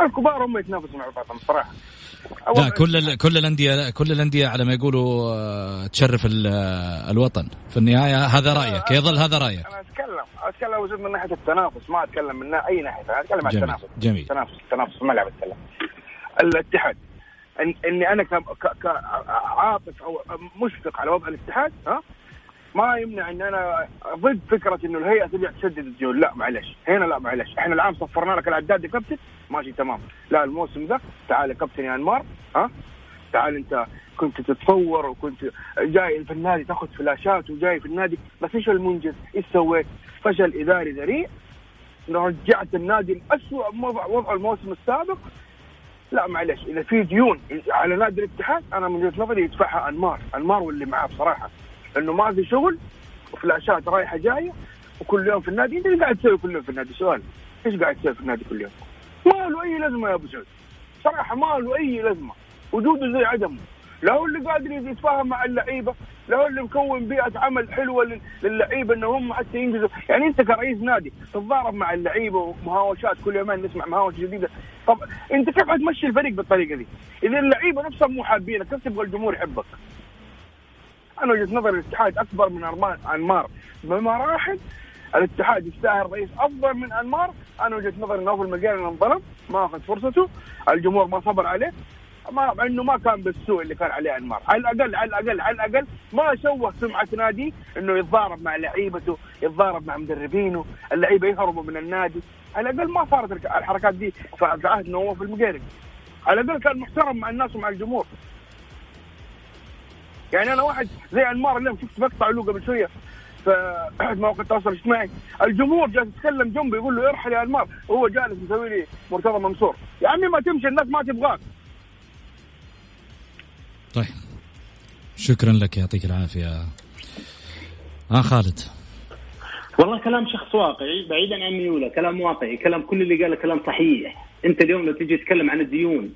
الكبار هم يتنافسوا مع بعضهم الصراحه لا كل كل الانديه كل الأندية على ما يقولوا آه، تشرف الوطن. في النهاية هذا رأيك يظل هذا رأيك. أنا أتكلم. أتكلم من ناحية التنافس ما أتكلم من أي ناحية أنا أتكلم عن التنافس. جميل. التنافس التنافس في الملعب اتكلم الاتحاد. إن إني أنا كعاطف أو مشفق على وضع الاتحاد ها؟ ما يمنع إن أنا ضد فكرة إنه الهيئة تبي تسدد الديون. لا معلش. هنا لا معلش. إحنا العام صفرنا لك العداد يا كابتن. ماشي تمام. لا الموسم ذا تعال يا كابتن يا أنمار ها؟ تعال انت كنت تتصور وكنت جاي في النادي تاخذ فلاشات وجاي في النادي بس إيش المنجز؟ إيش سويت؟ فشل إداري ذريع. رجعت النادي لاسوء وضع الموسم السابق. لا معلش إذا في ديون على نادي الاتحاد أنا من وجهة نظري يدفعها أنمار. أنمار واللي معاه بصراحة. انه ما في شغل وفلاشات رايحة جاية وكل يوم في النادي. إنت إيش قاعد تسوي كل يوم في النادي؟ سؤال. إيش قاعد تسوي في النادي كل يوم؟ ما له أي لازمة يا أبو سعود صراحة ما له أي لازمة؟ وجوده زي عدمه. لا هو اللي قادر يتفاهم مع اللعيبة لا هو اللي مكون بيئة عمل حلوة للعيبة إنه هم حتى ينجزوا. يعني أنت كرئيس نادي تتضارب مع اللعيبة ومهاوشات كل يومين نسمع مهاوش جديدة. طب أنت كيف حتمشي الفريق بالطريقة دي؟ إذا اللعيبة نفسهم مو حابينك كيف تبغى الجمهور يحبك؟ أنا وجهة نظري الاتحاد أكبر من أنمار. بمراحل الاتحاد يستاهل رئيس أفضل من أنمار. أنا وجهة نظري نوف المجال انظلم ما أخذ فرصته. الجمهور ما صبر عليه. ما انه ما كان بالسوء اللي كان عليه انمار. على الاقل على الاقل على الأقل ما شوه سمعة نادي انه يتضارب مع لعيبته يتضارب مع مدربينه اللعيبة يهربوا من النادي. على الأقل ما صارت الحركات دي في عهد نواف المقيري. على الأقل كان محترم مع الناس ومع الجمهور. يعني أنا واحد زي انمار اليوم شفت مقطع له قبل شوية في مواقع التواصل الاجتماعي. الجمهور جالس يتكلم جنبي يقول له ارحل يا انمار. وهو جالس مسوي لي مرتضى منصور. يا عمي ما تمشي الناس ما تبغاك. طيب. شكرا لك يعطيك العافية. آه خالد. والله كلام شخص واقعي بعيدا عن ميوله كلام واقعي كلام كل اللي قاله كلام صحيح. أنت اليوم لو تجي تتكلم عن الديون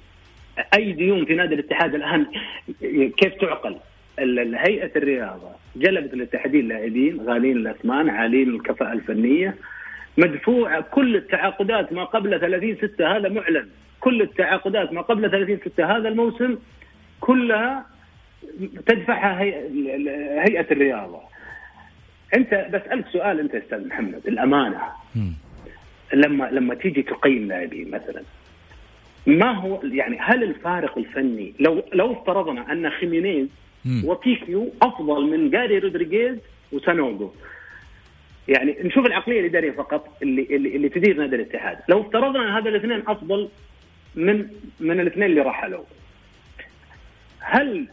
أي ديون في نادي الاتحاد الآن كيف تعقل؟ هيئة الرياضة جلبت للاتحادين لاعبين غالين الأثمان عالين الكفاءة الفنية. مدفوعه كل التعاقدات ما قبل 30 6 هذا معلن. كل التعاقدات ما قبل 30 6 هذا الموسم كلها تدفعها هيئة الرياضة. انت بسالك سؤال انت أستاذ محمد الأمانة. لما لما تيجي تقيم لاعبين مثلا ما هو يعني هل الفارق الفني لو لو افترضنا أن خيمينيز وفيكيو أفضل من جاري رودريغيز وسانوغو؟ يعني نشوف العقلية الاداريه فقط اللي اللي, اللي تدير نادي الاتحاد. لو افترضنا ان هذا الاثنين أفضل من من الاثنين اللي رحلوا هل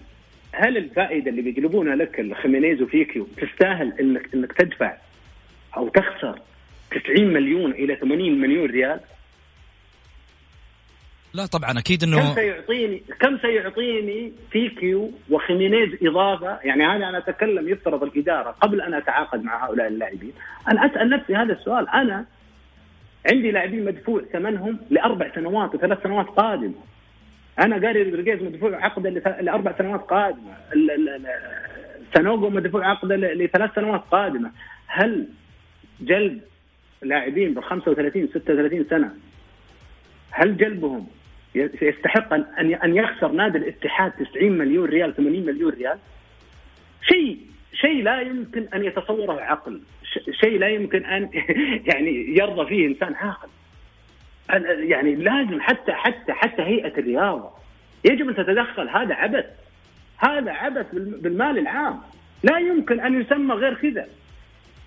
هل الفائدة اللي بيجلبونها لك الخيمينيز وفيكيو تستاهل انك إنك تدفع أو تخسر 90 مليون إلى 80 مليون ريال؟ لا طبعا أكيد إنه كم سيعطيني كم سيعطيني فيكيو وخيمينيز إضافة؟ يعني هذا أنا أتكلم يفترض الإدارة قبل أن أتعاقد مع هؤلاء اللاعبين. أنا أسأل نفسي هذا السؤال. أنا عندي لاعبين مدفوع ثمنهم لأربع سنوات وثلاث سنوات قادمه أنا قاري رودريجيز مدفوع عقده لأربع سنوات قادمة. سانوجو مدفوع عقده لثلاث سنوات قادمة. هل جلب لاعبين ب 35 36 سنة هل جلبهم يستحق ان ان يخسر نادي الاتحاد 90 مليون ريال 80 مليون ريال؟ شيء شيء لا يمكن أن يتصوره عقل. شيء لا يمكن أن يعني يرضى فيه إنسان عاقل يعني لازم حتى حتى حتى هيئة الرياضة. يجب أن تتدخل. هذا عبث. هذا عبث بال- بالمال العام. لا يمكن أن يسمى غير كذا.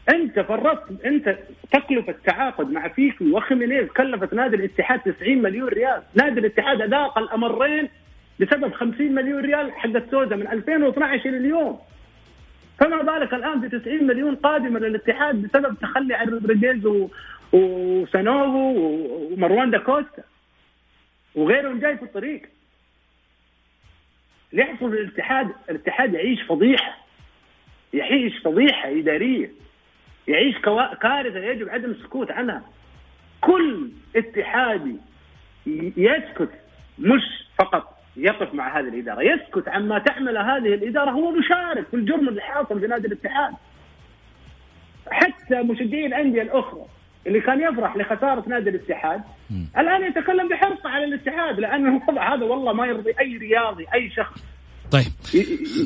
أنت فرطت أنت تكلفة تعاقد مع فيكيو وخيمينيز كلفت نادي الاتحاد 90 مليون ريال، نادي الاتحاد أذاق الأمرين بسبب 50 مليون ريال حق سوزا من 2012 إلى اليوم. فما بالك الآن ب 90 مليون قادمة للاتحاد بسبب تخلي عن رودريجيز وسانوغو ومروان داكوستا وغيرهم جاي في الطريق. اللي يحصل في الاتحاد الاتحاد يعيش فضيحة. يعيش فضيحة إدارية. يعيش كارثة يجب عدم السكوت عنها. كل اتحادي يسكت مش فقط يقف مع هذه الإدارة. يسكت عما تعمل هذه الإدارة هو مشارك في الجرم اللي حاصل في نادي الاتحاد. حتى مشجعي الأندية الأخرى. اللي كان يفرح لخسارة نادي الاتحاد الآن يتكلم بحرص على الاتحاد لأنه الوضع هذا والله ما يرضي أي رياضي أي شخص. طيب.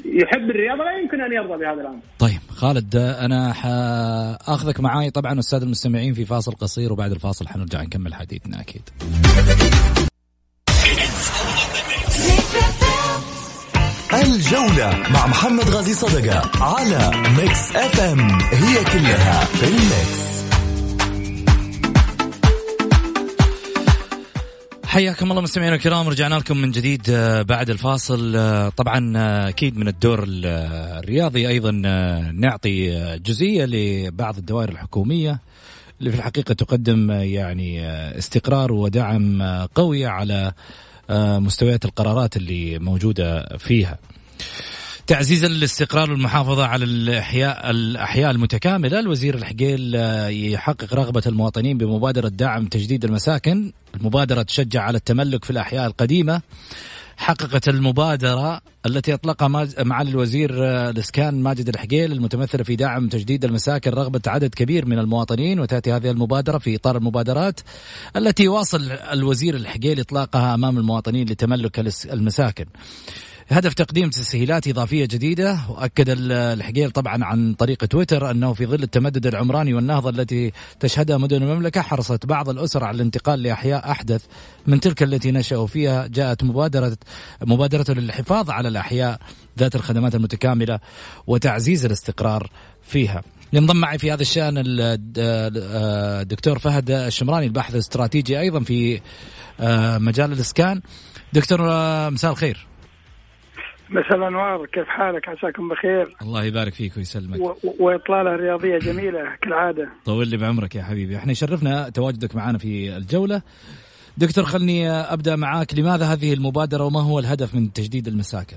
يحب الرياضة لا يمكن أن يرضى بهذا الأمر. طيب خالد أنا حأخذك معاي. طبعا أستاذ المستمعين في فاصل قصير وبعد الفاصل حنرجع نكمل حديثنا أكيد. الجولة مع محمد غازي صدقة على Mix FM هي كلها في ال Mix حياكم الله مستمعينا الكرام رجعنا لكم من جديد آه، بعد الفاصل آه، طبعا آه، أكيد من الدور ال- الرياضي أيضا نعطي جزئيه لبعض الدوائر الحكومية اللي في الحقيقة تقدم يعني استقرار ودعم قوي على مستويات القرارات اللي موجودة فيها. تعزيزا للاستقرار والمحافظة على الأحياء الأحياء المتكاملة الوزير الحقيل آه، يحقق رغبة المواطنين بمبادرة دعم تجديد المساكن. المبادرة تشجع على التملك في الأحياء القديمة. حققت المبادرة التي أطلقها معالي الوزير آه، الإسكان ماجد الحقيل المتمثلة في دعم تجديد المساكن رغبة عدد كبير من المواطنين وتأتي هذه المبادرة في إطار المبادرات التي يواصل الوزير الحقيل إطلاقها أمام المواطنين لتملك المساكن. هدف تقديم تسهيلات إضافية جديدة. وأكد ال- الحقيل طبعا عن طريق تويتر أنه في ظل التمدد العمراني والنهضة التي تشهدها مدن المملكة حرصت بعض الأسر على الانتقال لأحياء أحدث من تلك التي نشأوا فيها. جاءت مبادرة مبادرة للحفاظ على الأحياء ذات الخدمات المتكاملة وتعزيز الاستقرار فيها. ينضم معي في هذا الشأن ال- آه، الدكتور فهد الشمراني الباحث الاستراتيجي أيضا في آه، مجال الإسكان. دكتور آه، مساء الخير. مساء الأنوار كيف حالك؟ عساكم بخير. الله يبارك فيك ويسلمك. و- وإطلالة رياضية جميلة كالعادة. طول لي بعمرك يا حبيبي. إحنا يشرفنا تواجدك معنا في الجولة. دكتور خلني أبدأ معاك. لماذا هذه المبادرة وما هو الهدف من تجديد المساكن؟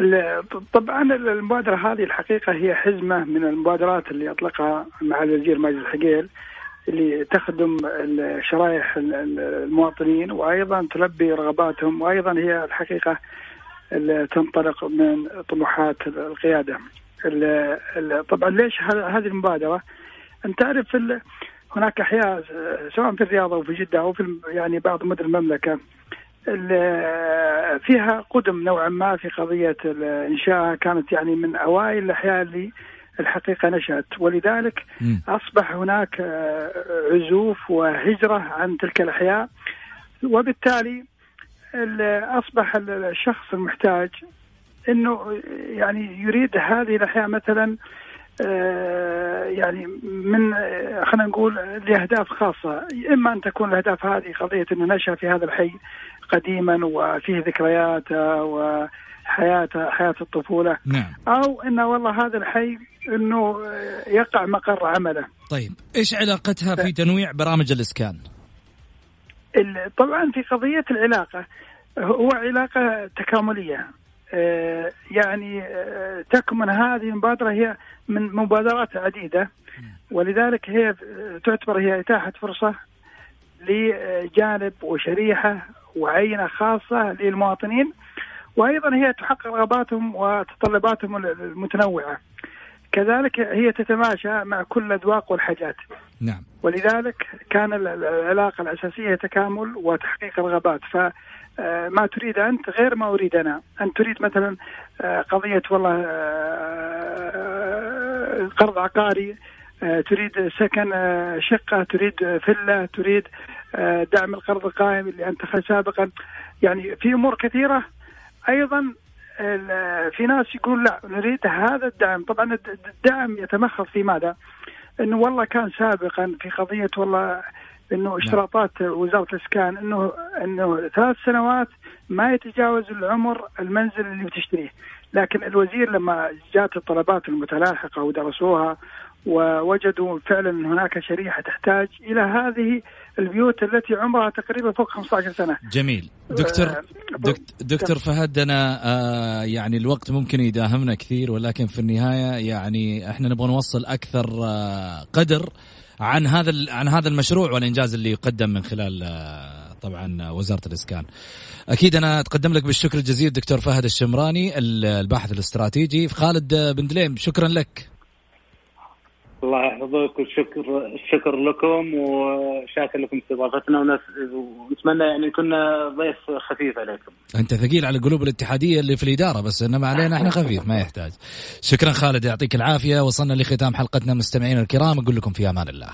ال- طبعا المبادرة هذه الحقيقة هي حزمة من المبادرات اللي أطلقها مع الوزير ماجد الحقيل اللي تخدم ال- المواطنين وأيضا تلبي رغباتهم وأيضا هي الحقيقة تنطلق من طموحات القيادة. ال- ال- طبعا ليش هذه المبادرة؟ انت تعرف هناك أحياء سواء في الرياض أو في جدة أو في يعني بعض مدن المملكة ال- فيها قدم نوعا ما في قضية ال- انشائها كانت يعني من أوائل الأحياء اللي الحقيقة نشأت ولذلك. أصبح هناك عزوف وهجرة عن تلك الأحياء وبالتالي ال- أصبح ال- الشخص المحتاج إنه يعني يريد هذه الاحياء مثلا آه، يعني من خلينا نقول لأهداف خاصة. إما أن تكون الأهداف هذه قضية إنه نشأ في هذا الحي قديما وفيه ذكرياته وحياته حياة الطفولة. نعم. أو إنه والله هذا الحي إنه آه، يقع مقر عمله. طيب إيش علاقتها في تنويع برامج الإسكان؟ ال- طبعا في قضية العلاقة هو علاقة تكاملية. آه، يعني آه، تكمن هذه المبادرة هي من مبادرات عديدة. ولذلك هي آه، تعتبر هي إتاحة فرصة لجانب وشريحة وعينة خاصة للمواطنين. وأيضا هي تحقق رغباتهم وتطلباتهم المتنوعة. كذلك هي تتماشى مع كل الأذواق والحاجات. نعم. ولذلك كان ال- ال- العلاقة الأساسية تكامل وتحقيق الرغبات. فما تريد أنت غير ما أريد أنا أنت تريد مثلا آه، قضية والله آه، قرض عقاري آه، تريد سكن آه، شقة تريد آه، فيلا تريد آه، دعم القرض القائم اللي أنت سابقا. يعني في أمور كثيرة أيضا في ناس يقول لا نريد هذا الدعم. طبعا الد- الدعم يتمخض في ماذا؟ إنه والله كان سابقا في قضية والله إنه اشتراطات وزارة الإسكان انه إنه ثلاث سنوات ما يتجاوز العمر المنزل اللي بتشتريه. لكن الوزير لما جاءت الطلبات المتلاحقة ودرسوها ووجدوا فعلا هناك شريحة تحتاج إلى هذه البيوت التي عمرها تقريبا فوق 15 سنة جميل دكتور آه، دكت- دكتور فهد أنا آه يعني الوقت ممكن يداهمنا كثير ولكن في النهاية يعني إحنا نبغى نوصل أكثر آه قدر عن هذا عن هذا المشروع والإنجاز اللي يقدم من خلال آه طبعا وزارة الإسكان. أكيد أنا أتقدم لك بالشكر الجزيل دكتور فهد الشمراني ال- الباحث الاستراتيجي خالد آه، بن دليم شكرا لك. الله يحفظك والشكر الشكر لكم وشاكر لكم استضافتنا ونتمنى يعني كنا ضيف خفيف عليكم أنت ثقيل على القلوب الاتحادية اللي في الإدارة بس إنما علينا إحنا خفيف ما يحتاج. شكرا خالد يعطيك العافية وصلنا لختام حلقتنا مستمعينا الكرام أقول لكم في أمان الله.